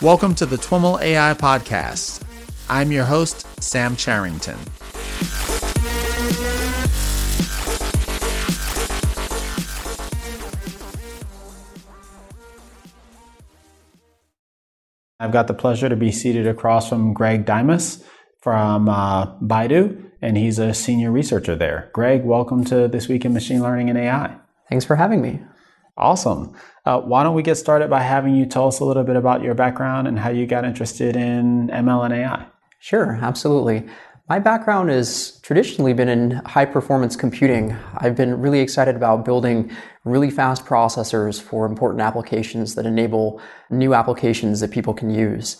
Welcome to the TWIML AI Podcast. I'm your host, Sam Charrington. I've got the pleasure to be seated across from Greg Diamos from uh, Baidu, and he's a senior researcher there. Greg, welcome to This Week in Machine Learning and AI. Thanks for having me. Awesome. Uh, why don't we get started by having you tell us a little bit about your background and how you got interested in ML and AI? Sure, absolutely. My background has traditionally been in high performance computing. I've been really excited about building really fast processors for important applications that enable new applications that people can use.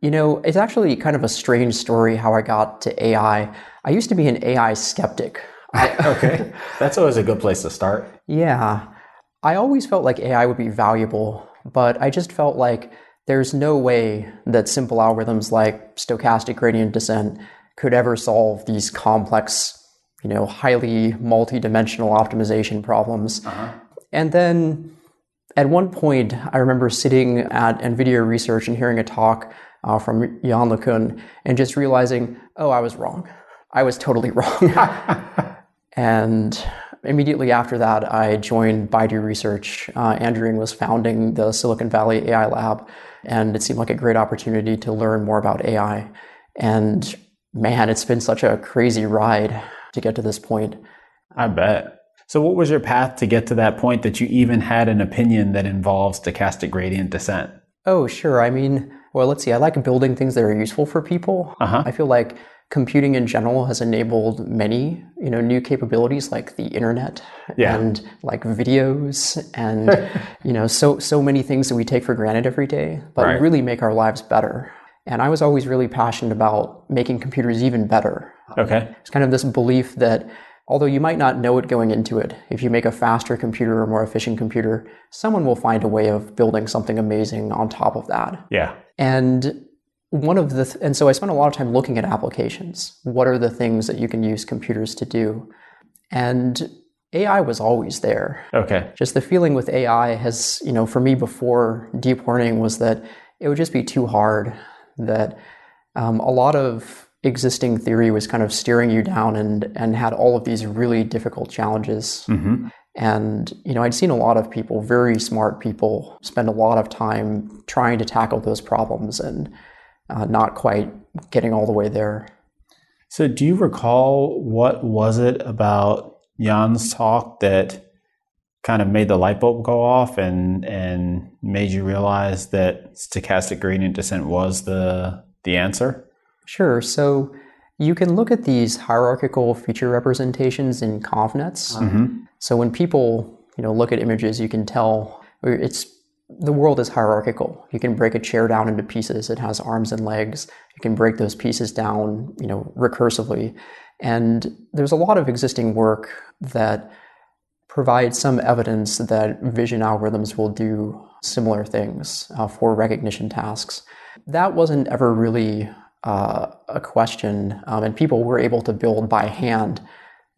You know, it's actually kind of a strange story how I got to AI. I used to be an AI skeptic. okay, that's always a good place to start. Yeah. I always felt like AI would be valuable, but I just felt like there's no way that simple algorithms like stochastic gradient descent could ever solve these complex, you know, highly multi-dimensional optimization problems. Uh-huh. And then at one point, I remember sitting at NVIDIA Research and hearing a talk uh, from Yann LeCun and just realizing, oh, I was wrong. I was totally wrong. and immediately after that, I joined Baidu Research. Uh, Andrew Ng was founding the Silicon Valley AI Lab, and it seemed like a great opportunity to learn more about AI. And man, it's been such a crazy ride to get to this point. I bet. So, what was your path to get to that point that you even had an opinion that involves stochastic gradient descent? Oh, sure. I mean, well, let's see. I like building things that are useful for people. Uh-huh. I feel like computing in general has enabled many you know new capabilities like the internet yeah. and like videos and you know so so many things that we take for granted every day but right. really make our lives better. And i was always really passionate about making computers even better. Okay. It's kind of this belief that although you might not know it going into it if you make a faster computer or more efficient computer someone will find a way of building something amazing on top of that. Yeah. And one of the th- and so I spent a lot of time looking at applications. What are the things that you can use computers to do? And AI was always there. Okay. Just the feeling with AI has, you know, for me before deep learning was that it would just be too hard. That um, a lot of existing theory was kind of steering you down and and had all of these really difficult challenges. Mm-hmm. And you know, I'd seen a lot of people, very smart people, spend a lot of time trying to tackle those problems and uh, not quite getting all the way there. So, do you recall what was it about Yann's talk that kind of made the light bulb go off and and made you realize that stochastic gradient descent was the the answer? Sure. So you can look at these hierarchical feature representations in ConvNets. Mm-hmm. So when people you know look at images, you can tell it's the world is hierarchical. You can break a chair down into pieces. It has arms and legs. You can break those pieces down, you know, recursively. And there's a lot of existing work that provides some evidence that vision algorithms will do similar things uh, for recognition tasks. That wasn't ever really uh, a question, um, and people were able to build by hand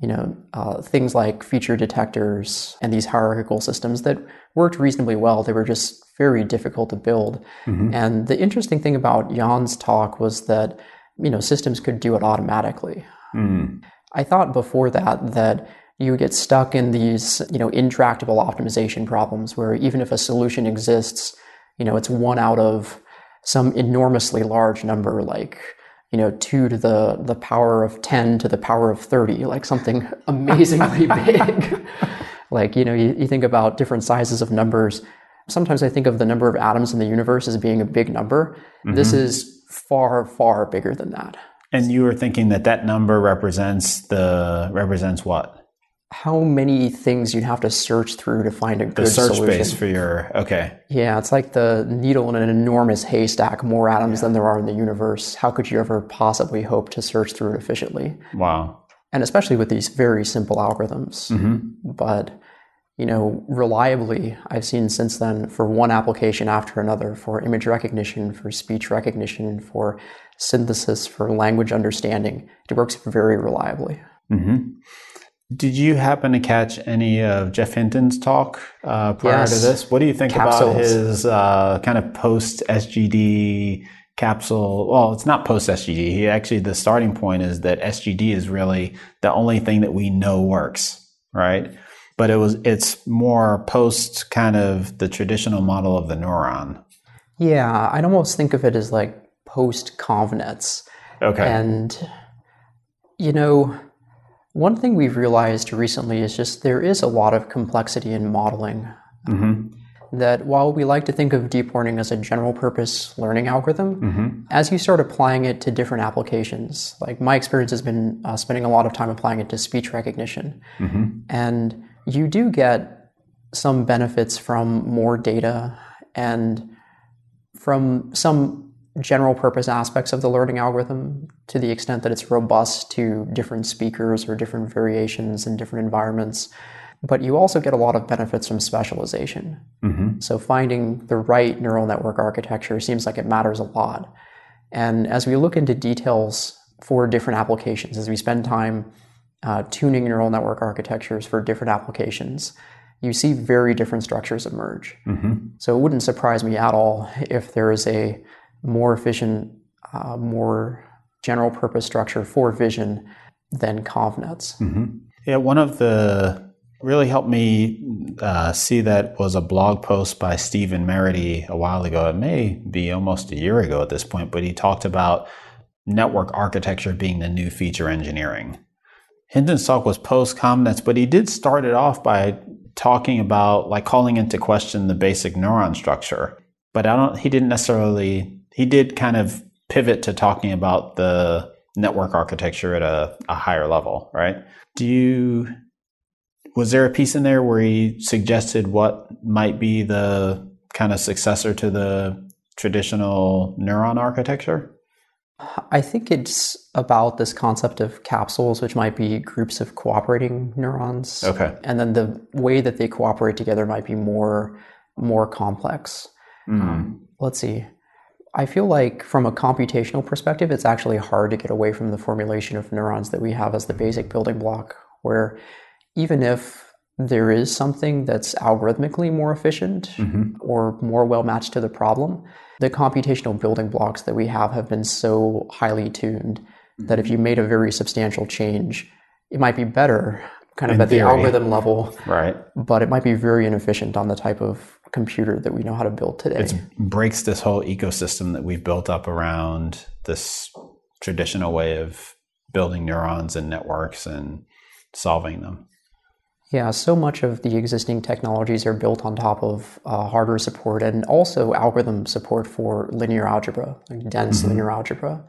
you know, uh, things like feature detectors and these hierarchical systems that worked reasonably well. They were just very difficult to build. Mm-hmm. And the interesting thing about Yann's talk was that, you know, systems could do it automatically. Mm. I thought before that that you would get stuck in these, you know, intractable optimization problems where even if a solution exists, you know, it's one out of some enormously large number like you know, two to the, the power of 10 to the power of 30, like something amazingly big. like, you know, you, you think about different sizes of numbers. Sometimes I think of the number of atoms in the universe as being a big number. Mm-hmm. This is far, far bigger than that. And you were thinking that that number represents the represents what? How many things you'd have to search through to find a good the search solution. space for your okay yeah it's like the needle in an enormous haystack more atoms yeah. than there are in the universe how could you ever possibly hope to search through it efficiently wow and especially with these very simple algorithms mm-hmm. but you know reliably i've seen since then for one application after another for image recognition for speech recognition for synthesis for language understanding it works very reliably mm-hmm. Did you happen to catch any of Geoff Hinton's talk uh, prior Yes. to this? What do you think about his uh, kind of post SGD capsule? Well, it's not post SGD. He actually the starting point is that SGD is really the only thing that we know works, right? But it was it's more post kind of the traditional model of the neuron. Yeah, I'd almost think of it as like post convnets. Okay. And, you know, one thing we've realized recently is just there is a lot of complexity in modeling. hmm That while we like to think of deep learning as a general purpose learning algorithm, hmm as you start applying it to different applications, like my experience has been uh, spending a lot of time applying it to speech recognition, hmm and you do get some benefits from more data and from some general purpose aspects of the learning algorithm to the extent that it's robust to different speakers or different variations in different environments. But you also get a lot of benefits from specialization. hmm So finding the right neural network architecture seems like it matters a lot. And as we look into details for different applications, as we spend time uh, tuning neural network architectures for different applications, you see very different structures emerge. hmm So it wouldn't surprise me at all if there is a more efficient, uh, more general purpose structure for vision than ConvNets. hmm Yeah, one of the really helped me uh, see that was a blog post by Stephen Merity a while ago. It may be almost a year ago at this point, but he talked about network architecture being the new feature engineering. Hinton's talk was post ConvNets, but he did start it off by talking about like calling into question the basic neuron structure. But I don't he didn't necessarily he did kind of pivot to talking about the network architecture at a, a higher level, right? Do you was there a piece in there where he suggested what might be the kind of successor to the traditional neuron architecture? I think it's about this concept of capsules, which might be groups of cooperating neurons. Okay. And then the way that they cooperate together might be more more complex. Mm. Let's see. I feel like from a computational perspective, it's actually hard to get away from the formulation of neurons that we have as the basic building block, where even if there is something that's algorithmically more efficient Mhm. or more well matched to the problem, the computational building blocks that we have have been so highly tuned that if you made a very substantial change, it might be better kind of In at the algorithm level, Right. but it might be very inefficient on the type of computer that we know how to build today. It breaks this whole ecosystem that we've built up around this traditional way of building neurons and networks and solving them. Yeah, so much of the existing technologies are built on top of uh, hardware support and also algorithm support for linear algebra, like dense linear algebra.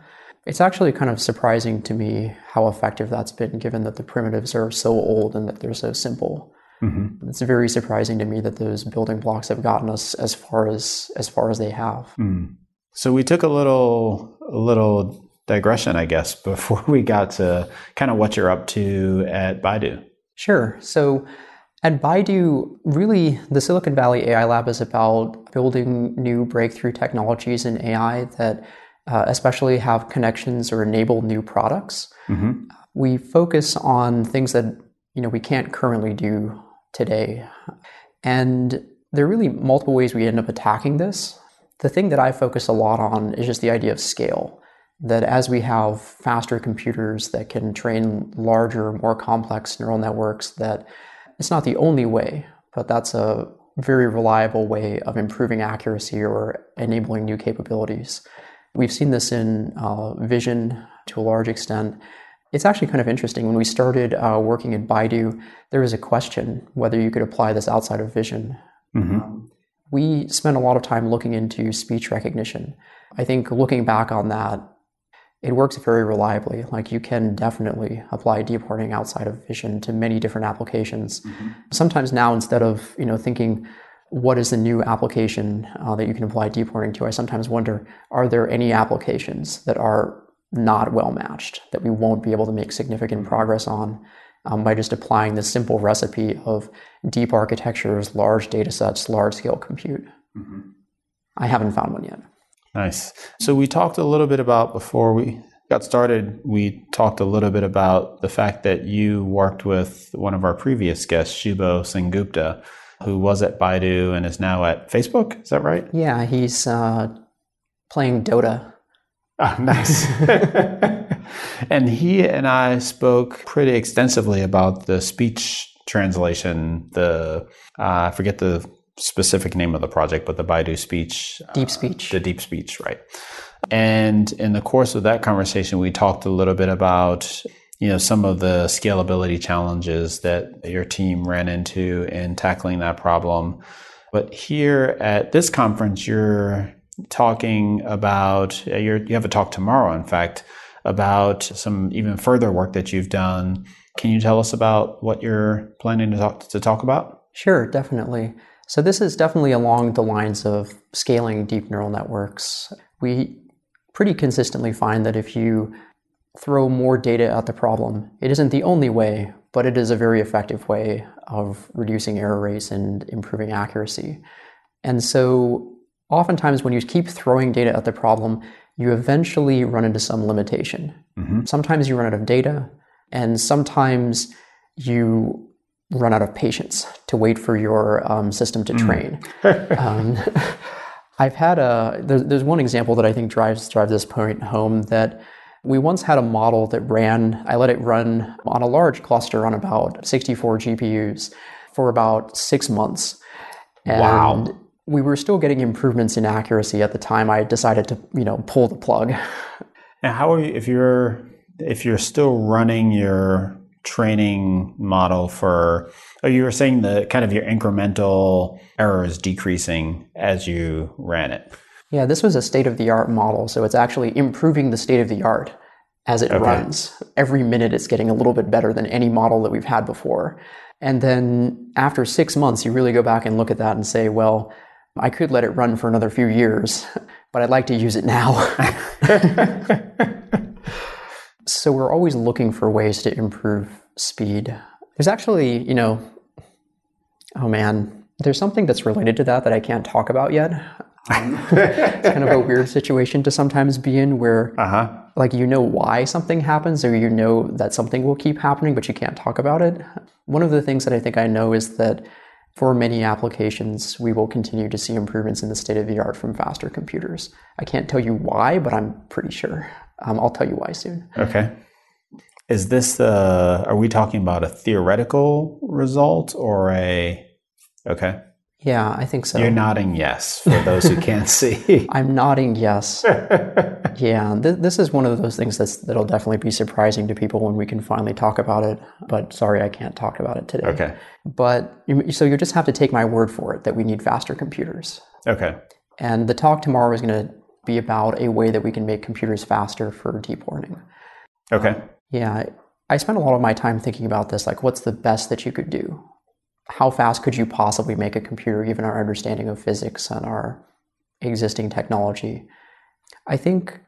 It's actually kind of surprising to me how effective that's been, given that the primitives are so old and that they're so simple. Hmm It's very surprising to me that those building blocks have gotten us as far as as far as they have. Mm. So we took a little a little digression, I guess, before we got to kind of what you're up to at Baidu. Sure. So at Baidu, really, the Silicon Valley AI Lab is about building new breakthrough technologies in AI that uh, especially have connections or enable new products. hmm We focus on things that you know we can't currently do today, and there are really multiple ways we end up attacking this. The thing that I focus a lot on is just the idea of scale. That as we have faster computers that can train larger, more complex neural networks, that it's not the only way, but that's a very reliable way of improving accuracy or enabling new capabilities. We've seen this in uh, vision to a large extent. It's actually kind of interesting. When we started uh, working at Baidu, there was a question whether you could apply this outside of vision. hmm We spent a lot of time looking into speech recognition. I think looking back on that, it works very reliably. Like you can definitely apply deep learning outside of vision to many different applications. Sometimes now, instead of you know thinking what is the new application uh, that you can apply deep learning to, I sometimes wonder: Are there any applications that are not well matched that we won't be able to make significant progress on um, by just applying this simple recipe of deep architectures, large data sets, large scale compute? I haven't found one yet. Nice. So we talked a little bit about before we got started, we talked a little bit about the fact that you worked with one of our previous guests, Shubho Sengupta, who was at Baidu and is now at Facebook. Is that right? Yeah, he's uh, playing Dota. Oh, nice. and he and I spoke pretty extensively about the speech translation, the, uh, I forget the specific name of the project, but the Baidu speech. Deep speech. Uh, the deep speech, right. And in the course of that conversation, we talked a little bit about you know some of the scalability challenges that your team ran into in tackling that problem. But here at this conference, you're talking about uh, you're, you have a talk tomorrow, in fact, about some even further work that you've done. Can you tell us about what you're planning to talk to talk about? Sure, definitely. So this is definitely along the lines of scaling deep neural networks. We pretty consistently find that if you throw more data at the problem, it isn't the only way, but it is a very effective way of reducing error rates and improving accuracy. And so oftentimes when you keep throwing data at the problem, you eventually run into some limitation. Mm-hmm. Sometimes you run out of data, and sometimes you run out of patience to wait for your um, system to mm. train. um, I've had a there's, there's one example that I think drives drives this point home that we once had a model that ran. I let it run on a large cluster on about 64 GPUs for about six months. And wow. We were still getting improvements in accuracy at the time. I decided to, you know, pull the plug. Now, how are you if you're if you're still running your training model for oh you were saying the kind of your incremental errors decreasing as you ran it yeah this was a state of the art model so it's actually improving the state of the art as it okay. runs every minute it's getting a little bit better than any model that we've had before and then after six months you really go back and look at that and say well i could let it run for another few years but i'd like to use it now So we're always looking for ways to improve speed. There's actually, you know, oh man, there's something that's related to that that I can't talk about yet. it's kind of a weird situation to sometimes be in where uh-huh. like you know why something happens or you know that something will keep happening but you can't talk about it. One of the things that I think I know is that for many applications, we will continue to see improvements in the state of the art from faster computers. I can't tell you why, but I'm pretty sure. Um, I'll tell you why soon. Okay. Is this, uh, are we talking about a theoretical result or a, okay. Yeah, I think so. You're nodding yes for those who can't see. I'm nodding yes. yeah, th- this is one of those things that's, that'll definitely be surprising to people when we can finally talk about it. But sorry, I can't talk about it today. Okay. But so you just have to take my word for it that we need faster computers. Okay. And the talk tomorrow is going to be about a way that we can make computers faster for deep learning. Okay. Yeah, I spent a lot of my time thinking about this like, what's the best that you could do? How fast could you possibly make a computer given our understanding of physics and our existing technology? I think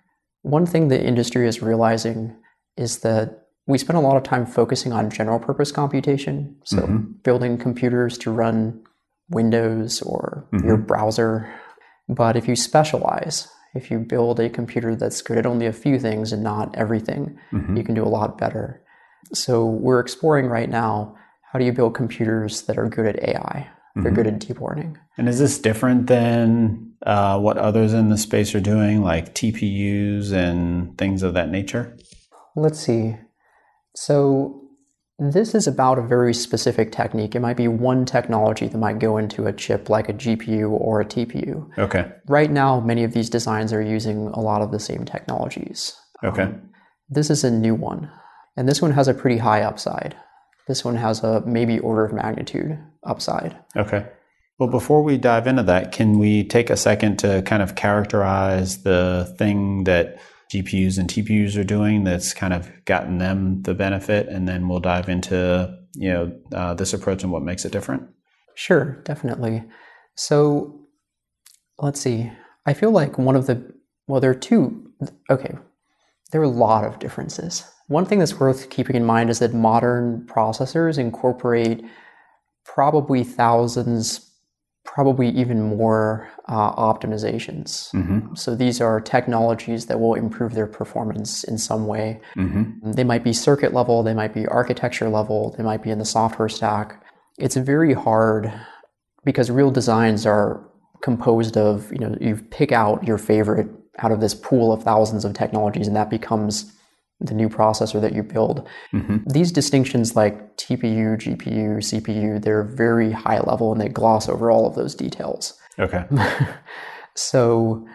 one thing the industry is realizing is that we spend a lot of time focusing on general purpose computation. So, mm-hmm. building computers to run Windows or mm-hmm. your browser. But if you specialize, if you build a computer that's good at only a few things and not everything, mm-hmm. you can do a lot better. So we're exploring right now how do you build computers that are good at AI? They're mm-hmm. good at deep learning. And is this different than uh, what others in the space are doing, like TPUs and things of that nature? Let's see. So this is about a very specific technique. It might be one technology that might go into a chip like a GPU or a TPU. Okay. Right now, many of these designs are using a lot of the same technologies. Okay. Um, this is a new one. And this one has a pretty high upside. This one has a maybe order of magnitude upside. Okay. Well, before we dive into that, can we take a second to kind of characterize the thing that GPUs and TPUs are doing that's kind of gotten them the benefit, and then we'll dive into you know uh, this approach and what makes it different. Sure, definitely. So let's see. I feel like one of the well, there are two. Okay, there are a lot of differences. One thing that's worth keeping in mind is that modern processors incorporate probably thousands, probably even more uh, optimizations. Mm-hmm. So these are technologies that will improve their performance in some way. Mm-hmm. They might be circuit level, they might be architecture level, they might be in the software stack. It's very hard because real designs are composed of, you know, you pick out your favorite out of this pool of thousands of technologies and that becomes the new processor that you build. Mm-hmm. These distinctions like TPU, GPU, CPU, they're very high level and they gloss over all of those details. Okay. So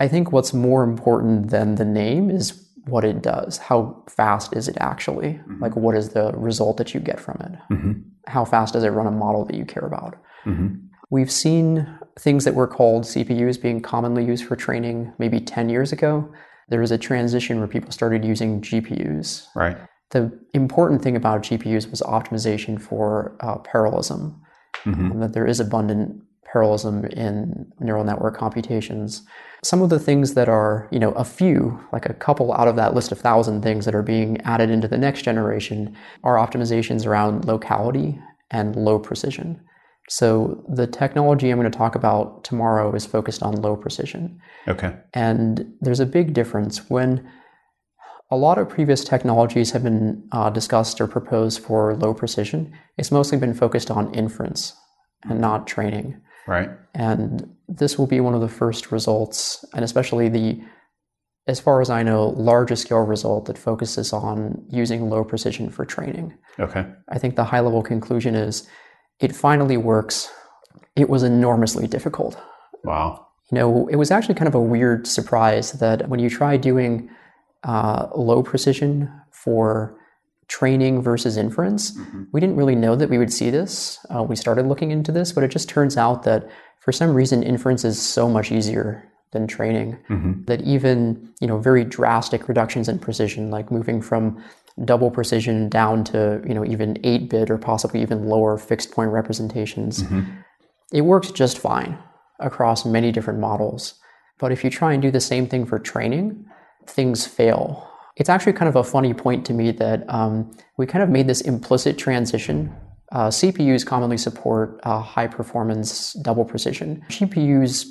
I think what's more important than the name is what it does. How fast is it actually? Like, what is the result that you get from it? Mm-hmm. How fast does it run a model that you care about? Mm-hmm. We've seen things that were called CPUs being commonly used for training maybe 10 years ago. There was a transition where people started using GPUs. Right. The important thing about GPUs was optimization for uh, parallelism, Mm-hmm. and that there is abundant parallelism in neural network computations. Some of the things that are, you know, a few, like a couple out of that list of thousand things that are being added into the next generation are optimizations around locality and low precision. So the technology I'm going to talk about tomorrow is focused on low precision. Okay. And there's a big difference when a lot of previous technologies have been uh, discussed or proposed for low precision. It's mostly been focused on inference and not training. Right. And this will be one of the first results, and especially the, as far as I know, largest scale result that focuses on using low precision for training. Okay. I think the high level conclusion is it finally works. It was enormously difficult. Wow. You know, it was actually kind of a weird surprise that when you try doing uh, low precision for training versus inference, we didn't really know that we would see this. Uh, we started looking into this, but it just turns out that for some reason, inference is so much easier than training Mm-hmm. that even you know very drastic reductions in precision, like moving from double precision down to you know even eight bit or possibly even lower fixed point representations, it works just fine across many different models. But if you try and do the same thing for training, things fail. It's actually kind of a funny point to me that um, we kind of made this implicit transition. Uh, CPUs commonly support uh, high performance double precision. GPUs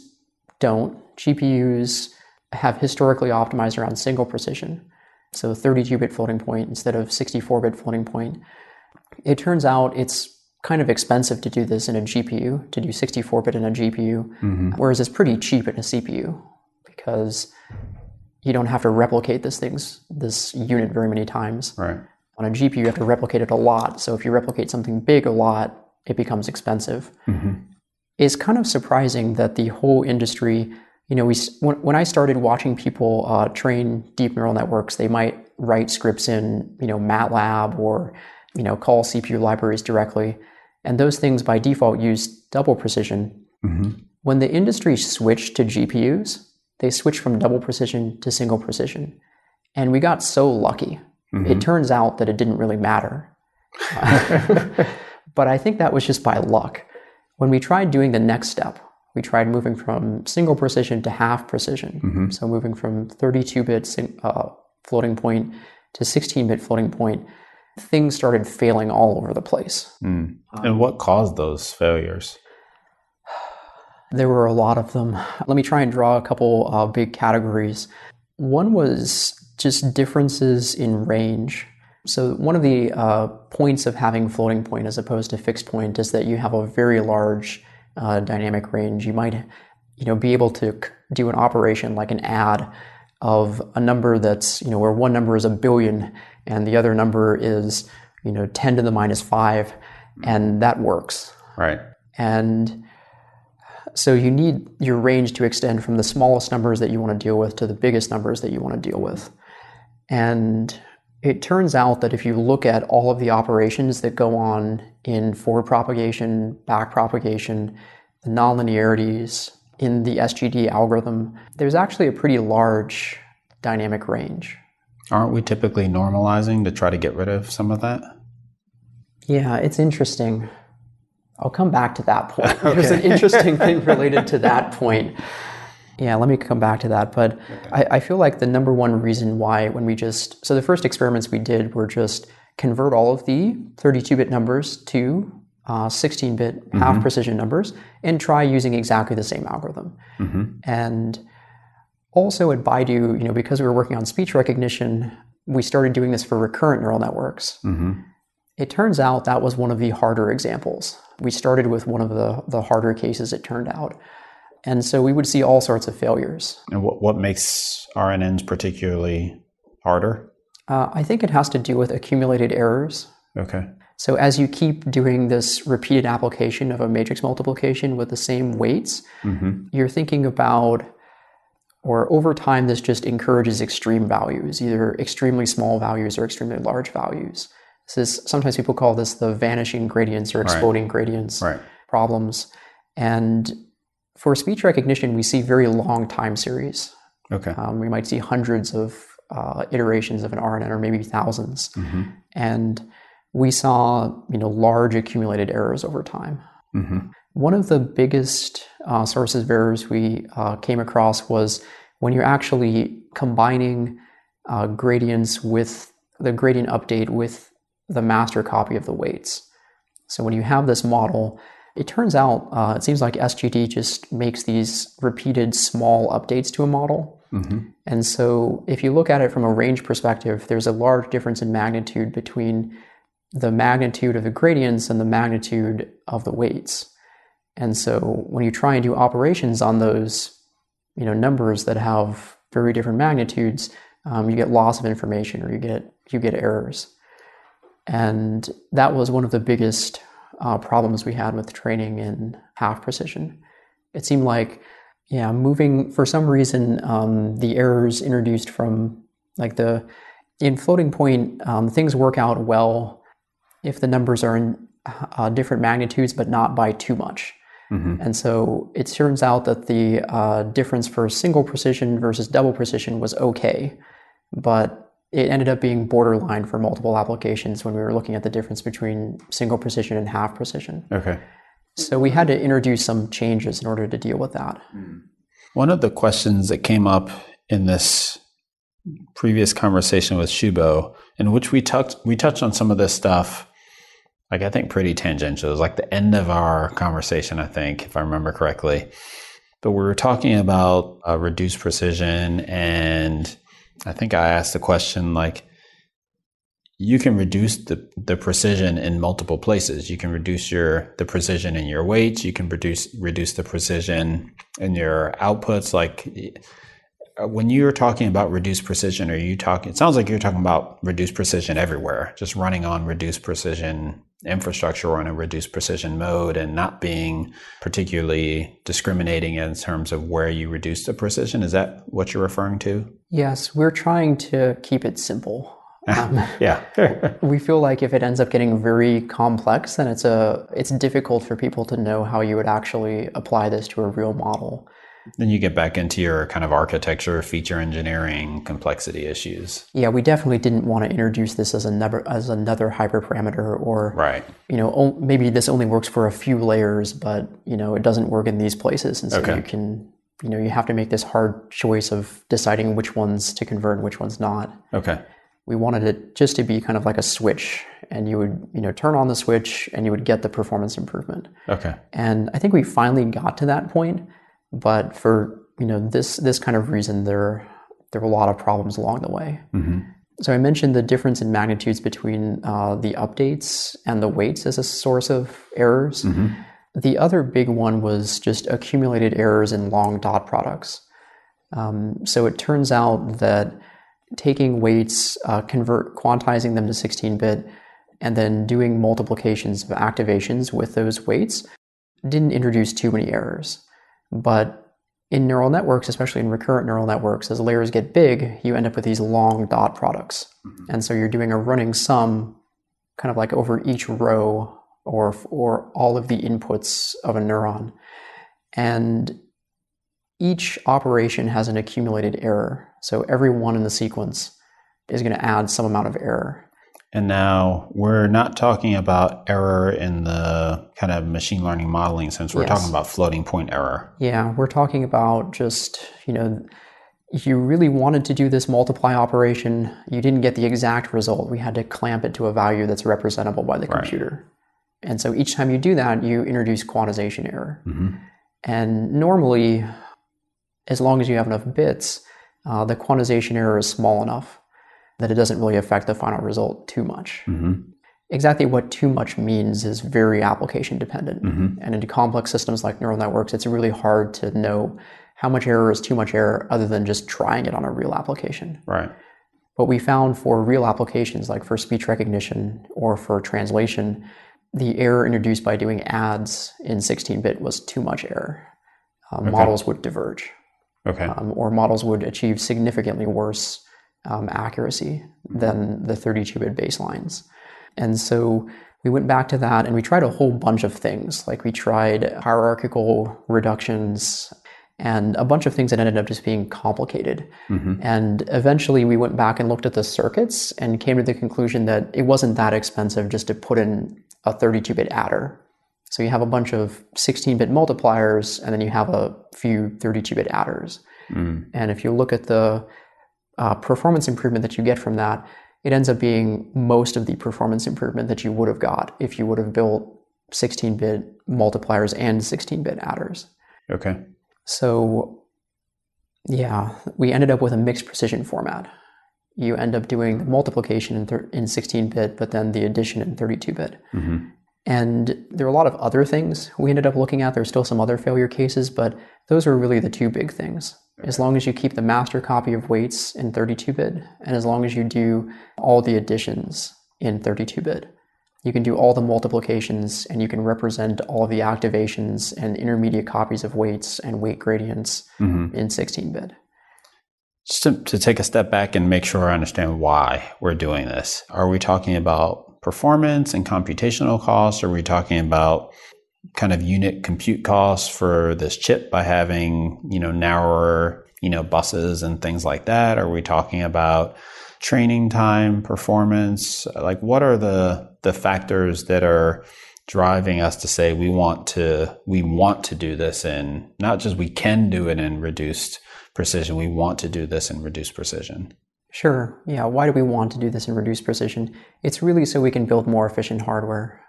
don't. GPUs have historically optimized around single precision, so 32 bit floating point instead of 64 bit floating point. It turns out it's kind of expensive to do this in a GPU, to do 64 bit in a GPU, whereas it's pretty cheap in a CPU because you don't have to replicate this things this unit very many times. Right. On a GPU, you have to replicate it a lot. So if you replicate something big a lot, it becomes expensive. Mm-hmm. It's kind of surprising that the whole industry, you know, we when, when I started watching people uh, train deep neural networks, they might write scripts in, you know, MATLAB or, you know, call CPU libraries directly, and those things by default use double precision. Mm-hmm. When the industry switched to GPUs, they switched from double precision to single precision. And we got so lucky. It turns out that it didn't really matter. but I think that was just by luck. When we tried doing the next step, we tried moving from single precision to half precision. So moving from 32 bit uh, floating point to 16 bit floating point, things started failing all over the place. Mm. and what caused those failures? There were a lot of them. Let me try and draw a couple uh, big categories. One was just differences in range. So, one of the uh, points of having floating point as opposed to fixed point is that you have a very large uh, dynamic range. You might, you know, be able to do an operation like an add of a number that's, you know, where one number is a billion and the other number is, you know, 10 to the minus five, and that works. Right. And so you need your range to extend from the smallest numbers that you want to deal with to the biggest numbers that you want to deal with. And it turns out that if you look at all of the operations that go on in forward propagation, back propagation, the nonlinearities in the SGD algorithm, there's actually a pretty large dynamic range. Aren't we typically normalizing to try to get rid of some of that? Yeah, it's interesting. I'll come back to that point. There's an interesting thing related to that point. Yeah, let me come back to that. But I, I feel like the number one reason why, when we just, so the first experiments we did were just convert all of the 32 bit numbers to uh, 16-bit mm-hmm. half precision numbers and try using exactly the same algorithm. Mm-hmm. And also at Baidu, you know, because we were working on speech recognition, we started doing this for recurrent neural networks. Mm-hmm. It turns out that was one of the harder examples. We started with one of the, the harder cases, it turned out. And so we would see all sorts of failures. And what, what makes RNNs particularly harder? Uh, I think it has to do with accumulated errors. Okay. So as you keep doing this repeated application of a matrix multiplication with the same weights, you're thinking about, or over time, this just encourages extreme values, either extremely small values or extremely large values. This is sometimes people call this the vanishing gradients or exploding gradients Right. problems. And for speech recognition, we see very long time series. Okay. Um, we might see hundreds of uh, iterations of an RNN, or maybe 1000s mm-hmm. and we saw you know large accumulated errors over time. Mm-hmm. One of the biggest uh, sources of errors we uh, came across was when you're actually combining uh, gradients with the gradient update with the master copy of the weights. So when you have this model, it turns out uh, it seems like SGD just makes these repeated small updates to a model. And so if you look at it from a range perspective, there's a large difference in magnitude between the magnitude of the gradients and the magnitude of the weights. And so when you try and do operations on those, you know, numbers that have very different magnitudes, um, you get loss of information or you get you get errors. And that was one of the biggest uh, problems we had with training in half precision. It seemed like, yeah, moving for some reason, um, the errors introduced from like the in floating point, um, things work out well if the numbers are in uh, different magnitudes, but not by too much. And so it turns out that the uh, difference for single precision versus double precision was okay, but it ended up being borderline for multiple applications when we were looking at the difference between single precision and half precision. Okay. So we had to introduce some changes in order to deal with that. One of the questions that came up in this previous conversation with Shubho, in which we touched we touched on some of this stuff, like I think pretty tangential. It was like the end of our conversation, I think, if I remember correctly. But we were talking about uh, reduced precision, and I think I asked the question like, you can reduce the, the precision in multiple places. You can reduce your the precision in your weights. You can reduce reduce the precision in your outputs. Like when you're talking about reduced precision, are you talking? It sounds like you're talking about reduced precision everywhere, just running on reduced precision infrastructure or in a reduced precision mode, and not being particularly discriminating in terms of where you reduce the precision. Is that what you're referring to? Yes, we're trying to keep it simple. Um, Yeah. we feel like if it ends up getting very complex, then it's a it's difficult for people to know how you would actually apply this to a real model. Then you get back into your kind of architecture, feature engineering, complexity issues. Yeah, we definitely didn't want to introduce this as another as another hyperparameter, or Right. you know, maybe this only works for a few layers, but you know, it doesn't work in these places, and so Okay. you can you know you have to make this hard choice of deciding which ones to convert and which ones not. Okay. we wanted it just to be kind of like a switch and you would you know turn on the switch and you would get the performance improvement Okay. and i think we finally got to that point but for you know this this kind of reason there there were a lot of problems along the way. So i mentioned the difference in magnitudes between uh, the updates and the weights as a source of errors. The other big one was just accumulated errors in long dot products. Um, so it turns out that taking weights, uh, convert, quantizing them to 16-bit, and then doing multiplications of activations with those weights didn't introduce too many errors. But in neural networks, especially in recurrent neural networks, as layers get big, you end up with these long dot products. Mm-hmm. And so you're doing a running sum kind of like over each row or, or all of the inputs of a neuron. And each operation has an accumulated error. So every one in the sequence is going to add some amount of error. And now we're not talking about error in the kind of machine learning modeling sense. We're Yes. talking about floating point error. Yeah, we're talking about just, you know, you really wanted to do this multiply operation, you didn't get the exact result. We had to clamp it to a value that's representable by the computer. And so each time you do that, you introduce quantization error. And normally, as long as you have enough bits, uh, the quantization error is small enough that it doesn't really affect the final result too much. Exactly what too much means is very application dependent. And in complex systems like neural networks, it's really hard to know how much error is too much error other than just trying it on a real application. Right. What we found for real applications, like for speech recognition or for translation, the error introduced by doing adds in 16 bit was too much error. Uh, Models would diverge, Okay. um, or models would achieve significantly worse um, accuracy mm-hmm. than the 32 bit baselines. And so we went back to that and we tried a whole bunch of things. Like we tried hierarchical reductions and a bunch of things that ended up just being complicated. Mm-hmm. And eventually we went back and looked at the circuits and came to the conclusion that it wasn't that expensive just to put in a 32 bit adder. So you have a bunch of 16 bit multipliers and then you have a few 32 bit adders. Mm. And if you look at the uh, performance improvement that you get from that, it ends up being most of the performance improvement that you would have got if you would have built 16 bit multipliers and 16 bit adders. Okay. So, yeah, we ended up with a mixed precision format. You end up doing the multiplication in, thir- in 16 bit, but then the addition in 32 bit. And there are a lot of other things we ended up looking at. There's still some other failure cases, but those are really the two big things. As long as you keep the master copy of weights in 32 bit, and as long as you do all the additions in 32 bit, you can do all the multiplications and you can represent all the activations and intermediate copies of weights and weight gradients mm-hmm. in 16 bit. Just to, to take a step back and make sure I understand why we're doing this. Are we talking about performance and computational costs? Are we talking about kind of unit compute costs for this chip by having, you know, narrower, you know, buses and things like that? Are we talking about training time, performance? Like what are the the factors that are driving us to say we want to we want to do this in not just we can do it in reduced precision, we want to do this in reduced precision. Sure. Yeah. Why do we want to do this in reduced precision? It's really so we can build more efficient hardware.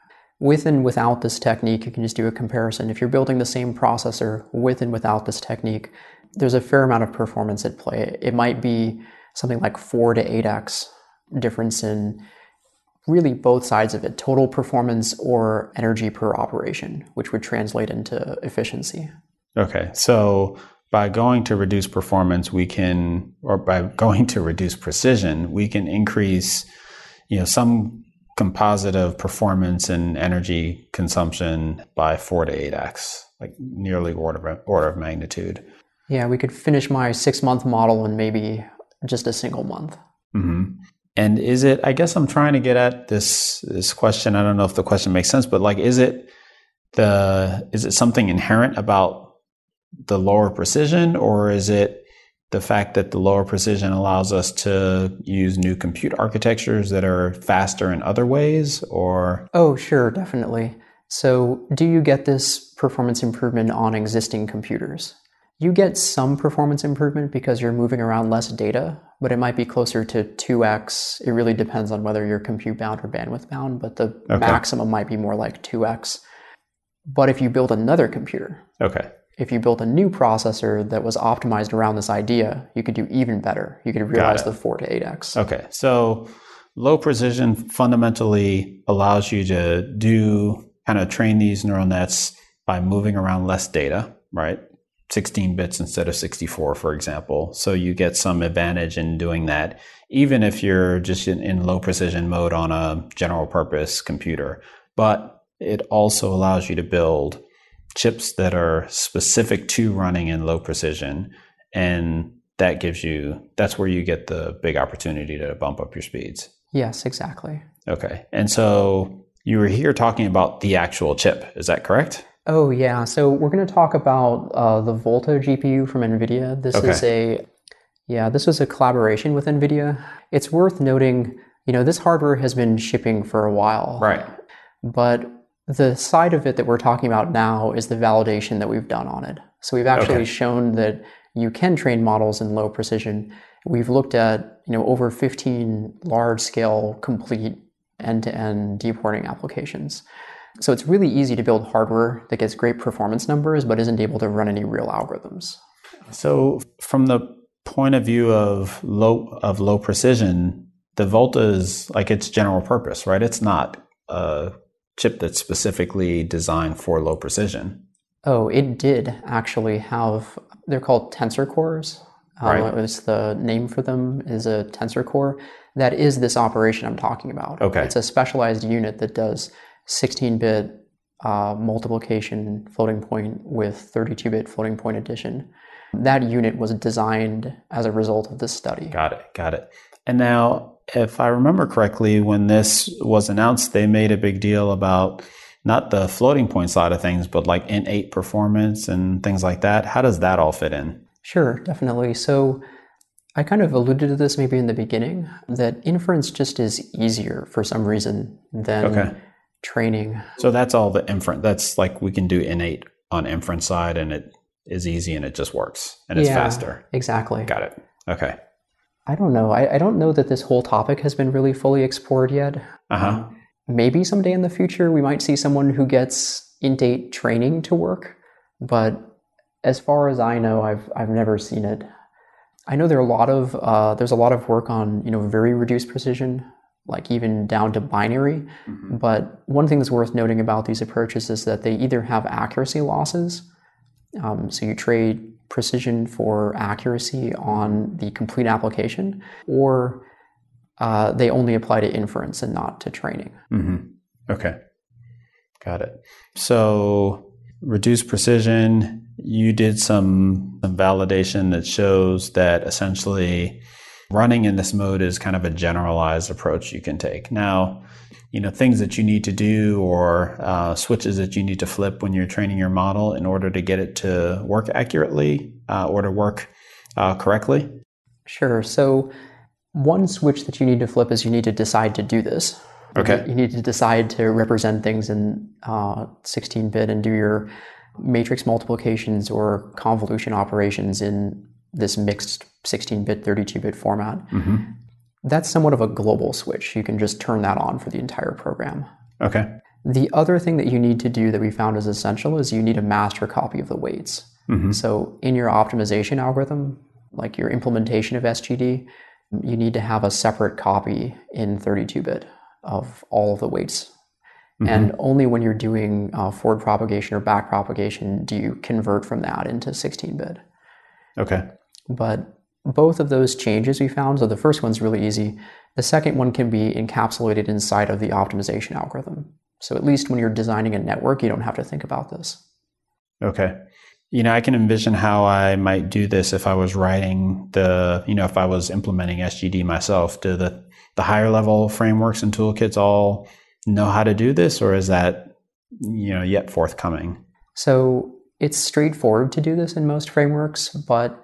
With and without this technique, you can just do a comparison. If you're building the same processor with and without this technique, there's a fair amount of performance at play. It might be something like 4 to 8x difference in really both sides of it total performance or energy per operation, which would translate into efficiency. Okay. So by going to reduce performance, we can, or by going to reduce precision, we can increase, you know, some composite of performance and energy consumption by four to eight x, like nearly order of, order of magnitude. Yeah, we could finish my six month model in maybe just a single month. Mm-hmm. And is it? I guess I'm trying to get at this this question. I don't know if the question makes sense, but like, is it the is it something inherent about the lower precision, or is it the fact that the lower precision allows us to use new compute architectures that are faster in other ways, or Oh, sure, definitely. So, do you get this performance improvement on existing computers? You get some performance improvement because you're moving around less data, but it might be closer to 2x. It really depends on whether you're compute bound or bandwidth bound, but the Okay. maximum might be more like 2x. But if you build another computer, okay, if you built a new processor that was optimized around this idea, you could do even better. You could realize the 4 to 8x. okay. So low precision fundamentally allows you to do kind of train these neural nets by moving around less data, right? 16 bits instead of 64, for example. So you get some advantage in doing that, even if you're just in, in low precision mode on a general purpose computer. But it also allows you to build chips that are specific to running in low precision. And that gives you, that's where you get the big opportunity to bump up your speeds. Yes, exactly. Okay. And so you were here talking about the actual chip. Is that correct? Oh yeah, so we're going to talk about uh, the Volta GPU from NVIDIA. This Okay. is a yeah, this was a collaboration with NVIDIA. It's worth noting, you know, this hardware has been shipping for a while, Right. but the side of it that we're talking about now is the validation that we've done on it. So we've actually Okay. shown that you can train models in low precision. We've looked at, you know, over 15 large scale complete end-to-end deep learning applications. So it's really easy to build hardware that gets great performance numbers but isn't able to run any real algorithms. So from the point of view of low of low precision, the Volta is like its general purpose, right? It's not a chip that's specifically designed for low precision. Oh, it did actually have. They're called tensor cores. Um, right. it's the name for them is a tensor core. That is this operation I'm talking about. Okay. It's a specialized unit that does 16-bit uh, multiplication floating point with 32-bit floating point addition. That unit was designed as a result of this study. Got it. Got it. And now, if I remember correctly, when this was announced, they made a big deal about not the floating point side of things, but like Int8 performance and things like that. How does that all fit in? Sure, definitely. So I kind of alluded to this maybe in the beginning that inference just is easier for some reason than okay. training. So that's all the inference. That's like we can do Int8 on inference side and it is easy and it just works and it's yeah, faster. Exactly. Got it. Okay. I don't know. I, I, don't know that this whole topic has been really fully explored yet. Uh-huh. Um, maybe someday in the future we might see someone who gets Int8 training to work, but as far as I know, I've I've never seen it. I know there are a lot of uh, there's a lot of work on you know very reduced precision, like even down to binary. Mm-hmm. But one thing that's worth noting about these approaches is that they either have accuracy losses, um, so you trade precision for accuracy on the complete application, or uh, they only apply to inference and not to training. Mm-hmm. Okay, got it. So reduced precision. You did some, some validation that shows that essentially running in this mode is kind of a generalized approach you can take. Now, you know things that you need to do or uh, switches that you need to flip when you're training your model in order to get it to work accurately uh, or to work uh, correctly? Sure. So one switch that you need to flip is you need to decide to do this. Okay. you need to decide to represent things in 16-bit uh, and do your matrix multiplications or convolution operations in this mixed 16-bit 32-bit format. Mm-hmm that's somewhat of a global switch. You can just turn that on for the entire program. Okay. The other thing that you need to do that we found is essential is you need a master copy of the weights. Mm-hmm. So in your optimization algorithm, like your implementation of SGD, you need to have a separate copy in 32-bit of all of the weights. Mm-hmm. And only when you're doing uh, forward propagation or back propagation do you convert from that into 16-bit. Okay. But both of those changes we found, so the first one's really easy. The second one can be encapsulated inside of the optimization algorithm. So at least when you're designing a network, you don't have to think about this. Okay. You know, I can envision how I might do this if I was writing the, you know, if I was implementing SGD myself. Do the, the higher level frameworks and toolkits all know how to do this, or is that, you know, yet forthcoming? So it's straightforward to do this in most frameworks, but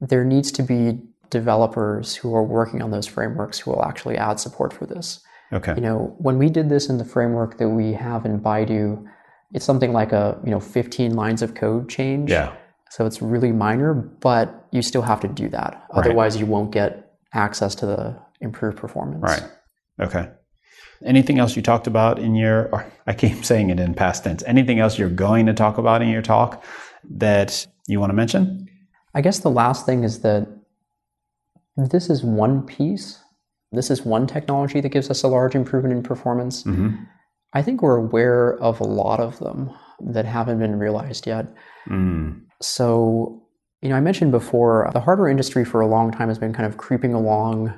there needs to be developers who are working on those frameworks who will actually add support for this. Okay. You know, when we did this in the framework that we have in Baidu, it's something like a, you know, 15 lines of code change. Yeah. So it's really minor, but you still have to do that. Right. Otherwise you won't get access to the improved performance. Right. Okay. Anything else you talked about in your, I keep saying it in past tense, anything else you're going to talk about in your talk that you want to mention? I guess the last thing is that this is one piece. This is one technology that gives us a large improvement in performance. Mm-hmm. I think we're aware of a lot of them that haven't been realized yet. Mm. So, you know, I mentioned before the hardware industry for a long time has been kind of creeping along.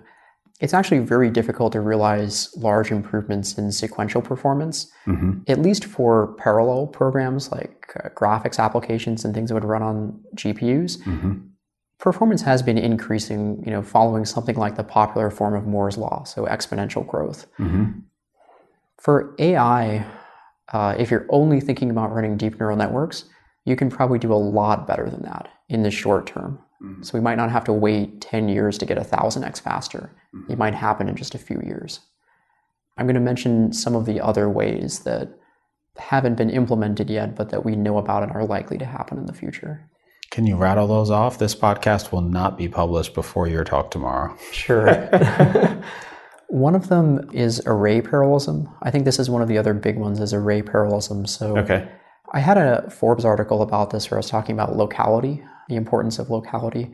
It's actually very difficult to realize large improvements in sequential performance, mm-hmm. at least for parallel programs like uh, graphics applications and things that would run on GPUs. Mm-hmm. Performance has been increasing, you know, following something like the popular form of Moore's law, so exponential growth. Mm-hmm. For AI, uh, if you're only thinking about running deep neural networks, you can probably do a lot better than that in the short term. Mm-hmm. So we might not have to wait 10 years to get a 1000x faster. It might happen in just a few years. I'm going to mention some of the other ways that haven't been implemented yet, but that we know about and are likely to happen in the future. Can you rattle those off? This podcast will not be published before your talk tomorrow. Sure. One of them is array parallelism. I think this is one of the other big ones is array parallelism. So Okay. I had a Forbes article about this where I was talking about locality, the importance of locality.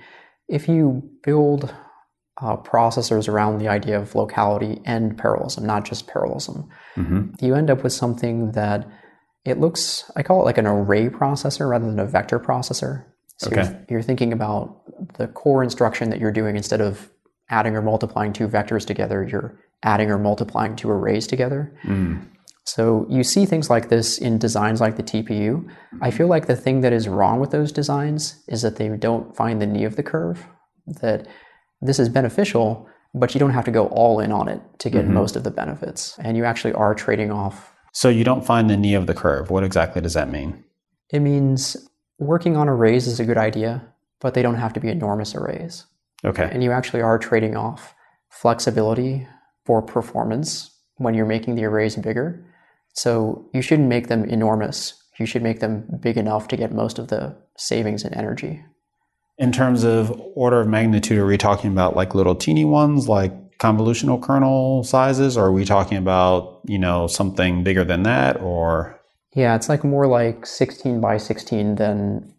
If you build uh, processors around the idea of locality and parallelism, not just parallelism, you end up with something that it looks, I call it like an array processor rather than a vector processor. So Okay. you're, you're thinking about the core instruction that you're doing instead of adding or multiplying two vectors together, you're adding or multiplying two arrays together. So you see things like this in designs like the TPU. I feel like the thing that is wrong with those designs is that they don't find the knee of the curve. That this is beneficial, but you don't have to go all in on it to get mm-hmm. most of the benefits. And you actually are trading off. So you don't find the knee of the curve. What exactly does that mean? It means working on arrays is a good idea, but they don't have to be enormous arrays. Okay. And you actually are trading off flexibility for performance when you're making the arrays bigger. So you shouldn't make them enormous. You should make them big enough to get most of the savings in energy. In terms of order of magnitude, are we talking about like little teeny ones, like convolutional kernel sizes, or are we talking about you know something bigger than that, or Yeah, it's like more like 16 by 16 than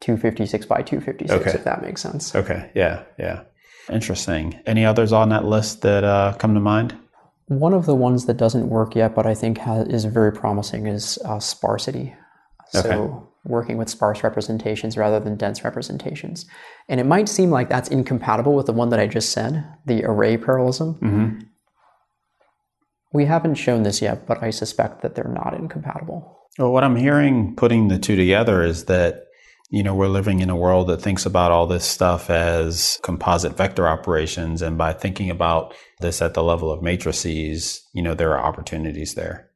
256 by 256, Okay. if that makes sense. okay, yeah, yeah, interesting. Any others on that list that uh, come to mind? One of the ones that doesn't work yet, but I think is very promising, is uh, sparsity. So Okay. Working with sparse representations rather than dense representations. And it might seem like that's incompatible with the one that I just said, the array parallelism. Mm-hmm. We haven't shown this yet, but I suspect that they're not incompatible. Well, what I'm hearing putting the two together is that, you know, we're living in a world that thinks about all this stuff as composite vector operations. And by thinking about this at the level of matrices, you know, there are opportunities there.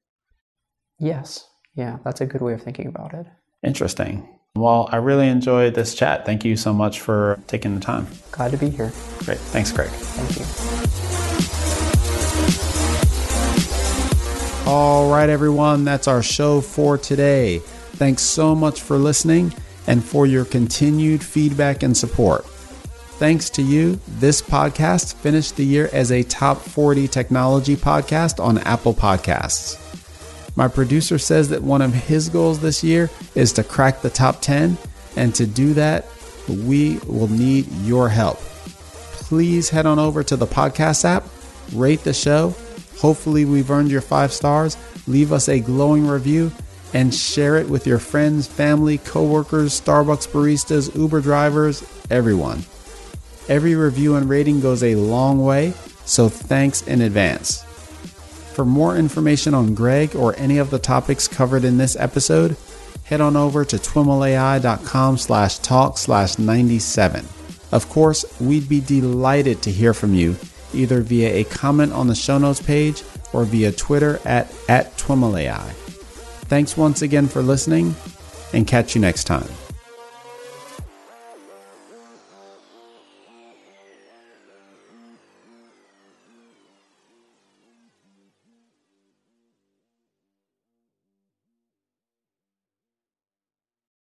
Yes. Yeah, that's a good way of thinking about it. Interesting. Well, I really enjoyed this chat. Thank you so much for taking the time. Glad to be here. Great. Thanks, Greg. Thank you. All right, everyone, that's our show for today. Thanks so much for listening and for your continued feedback and support. Thanks to you, this podcast finished the year as a top 40 technology podcast on Apple Podcasts. My producer says that one of his goals this year is to crack the top 10, and to do that, we will need your help. Please head on over to the podcast app, rate the show. Hopefully, we've earned your five stars. Leave us a glowing review and share it with your friends, family, coworkers, Starbucks baristas, Uber drivers, everyone. Every review and rating goes a long way, so thanks in advance. For more information on Greg or any of the topics covered in this episode, head on over to twimlai.com slash talk slash 97. Of course, we'd be delighted to hear from you, either via a comment on the show notes page or via Twitter at, at. Thanks once again for listening, and catch you next time.